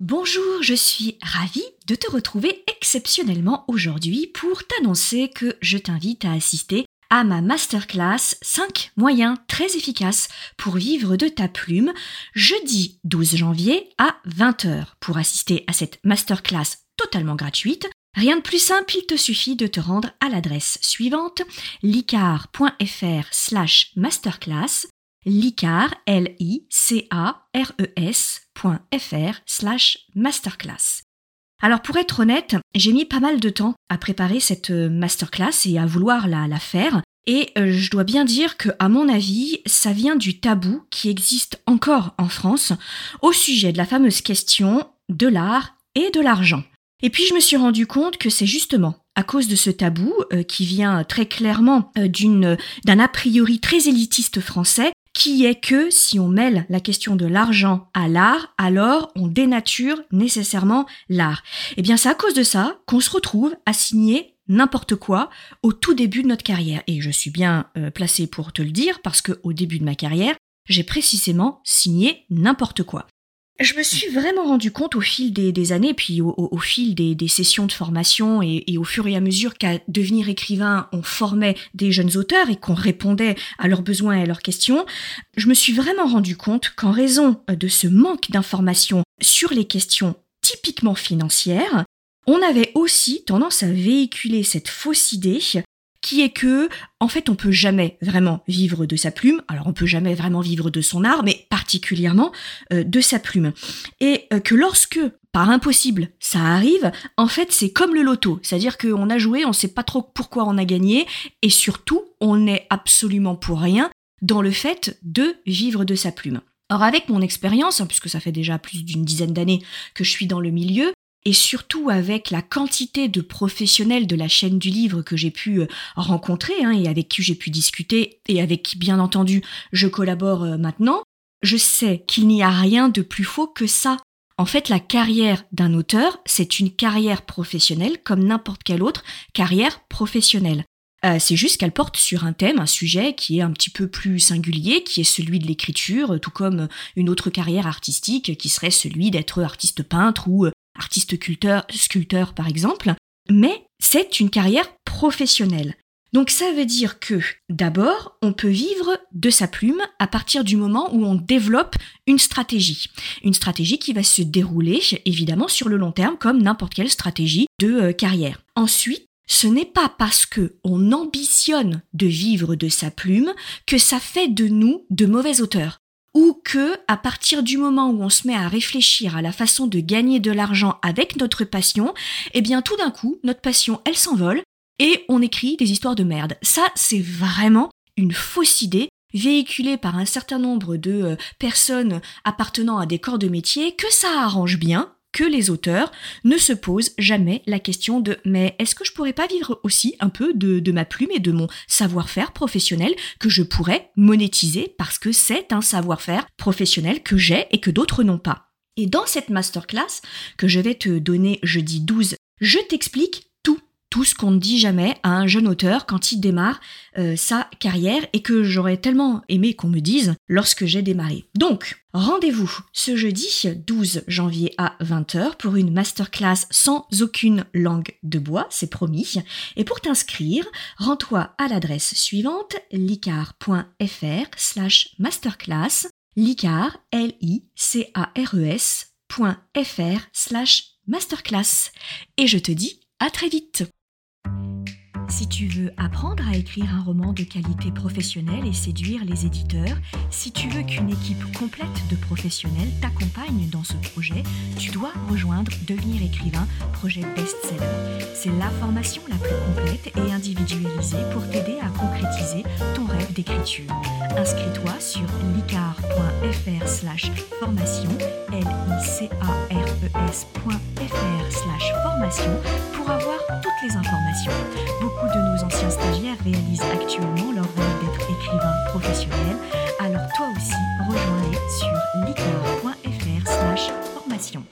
Bonjour, je suis ravie de te retrouver exceptionnellement aujourd'hui pour t'annoncer que je t'invite à assister à ma masterclass 5 moyens très efficaces pour vivre de ta plume jeudi 12 janvier à 20h. Pour assister à cette masterclass totalement gratuite, rien de plus simple, il te suffit de te rendre à l'adresse suivante licar.fr slash masterclass licar, L-I-C-A-R-E-S.fr slash masterclass. Alors pour être honnête, j'ai mis pas mal de temps à préparer cette euh, masterclass et à vouloir la, faire. Et euh, je dois bien dire que, à mon avis, ça vient du tabou qui existe encore en France au sujet de la fameuse question de l'art et de l'argent. Et puis je me suis rendu compte que c'est justement à cause de ce tabou euh, qui vient très clairement d'un a priori très élitiste français qui est que si on mêle la question de l'argent à l'art, alors on dénature nécessairement l'art? Eh bien, c'est à cause de ça qu'on se retrouve à signer n'importe quoi au tout début de notre carrière. Et je suis bien euh, placée pour te le dire parce que au début de ma carrière, j'ai précisément signé n'importe quoi. Je me suis vraiment rendu compte au fil des, années, puis au, fil des, sessions de formation et, au fur et à mesure qu'à devenir écrivain, on formait des jeunes auteurs et qu'on répondait à leurs besoins et à leurs questions, je me suis vraiment rendu compte qu'en raison de ce manque d'informations sur les questions typiquement financières, on avait aussi tendance à véhiculer cette fausse idée qui est que, en fait, on peut jamais vraiment vivre de sa plume. Alors, on peut jamais vraiment vivre de son art, mais particulièrement euh, de sa plume. Et euh, que lorsque, par impossible, ça arrive, en fait, c'est comme le loto. C'est-à-dire qu'on a joué, on sait pas trop pourquoi on a gagné, et surtout, on n'est absolument pour rien dans le fait de vivre de sa plume. Or, avec mon expérience, hein, puisque ça fait déjà plus d'une dizaine d'années que je suis dans le milieu, et surtout avec la quantité de professionnels de la chaîne du livre que j'ai pu euh, rencontrer hein, et avec qui j'ai pu discuter et avec qui bien entendu je collabore maintenant, je sais qu'il n'y a rien de plus faux que ça. En fait, la carrière d'un auteur, c'est une carrière professionnelle comme n'importe quelle autre carrière professionnelle. Euh, c'est juste qu'elle porte sur un thème, un sujet qui est un petit peu plus singulier, qui est celui de l'écriture, tout comme une autre carrière artistique qui serait celui d'être artiste peintre ou artiste sculpteur, sculpteur par exemple, mais c'est une carrière professionnelle. Donc ça veut dire que d'abord, on peut vivre de sa plume à partir du moment où on développe une stratégie. Une stratégie qui va se dérouler évidemment sur le long terme comme n'importe quelle stratégie de euh, carrière. Ensuite, ce n'est pas parce que on ambitionne de vivre de sa plume que ça fait de nous de mauvais auteurs ou que à partir du moment où on se met à réfléchir à la façon de gagner de l'argent avec notre passion, eh bien tout d'un coup, notre passion, elle s'envole et on écrit des histoires de merde. Ça, c'est vraiment une fausse idée véhiculée par un certain nombre de euh, personnes appartenant à des corps de métier que ça arrange bien que les auteurs ne se posent jamais la question de mais est-ce que je pourrais pas vivre aussi un peu de, de ma plume et de mon savoir-faire professionnel que je pourrais monétiser parce que c'est un savoir-faire professionnel que j'ai et que d'autres n'ont pas? Et dans cette masterclass que je vais te donner jeudi 12, je t'explique tout ce qu'on ne dit jamais à un jeune auteur quand il démarre euh, sa carrière et que j'aurais tellement aimé qu'on me dise lorsque j'ai démarré. Donc, rendez-vous ce jeudi 12 janvier à 20h pour une masterclass sans aucune langue de bois, c'est promis. Et pour t'inscrire, rends-toi à l'adresse suivante licar.fr slash masterclass licar, L-I-C-A-R-E-S .fr slash masterclass. Et je te dis à très vite si tu veux apprendre à écrire un roman de qualité professionnelle et séduire les éditeurs, si tu veux qu'une équipe complète de professionnels t'accompagne dans ce projet, tu dois rejoindre Devenir écrivain, projet best-seller. C'est la formation la plus complète et individualisée pour t'aider à concrétiser ton rêve d'écriture. Inscris-toi sur licar.fr slash formation, l i c a r e s.fr slash formation pour avoir toutes les informations de nos anciens stagiaires réalisent actuellement leur rêve d'être écrivain professionnel, alors toi aussi, rejoins-les sur licar.fr slash formation.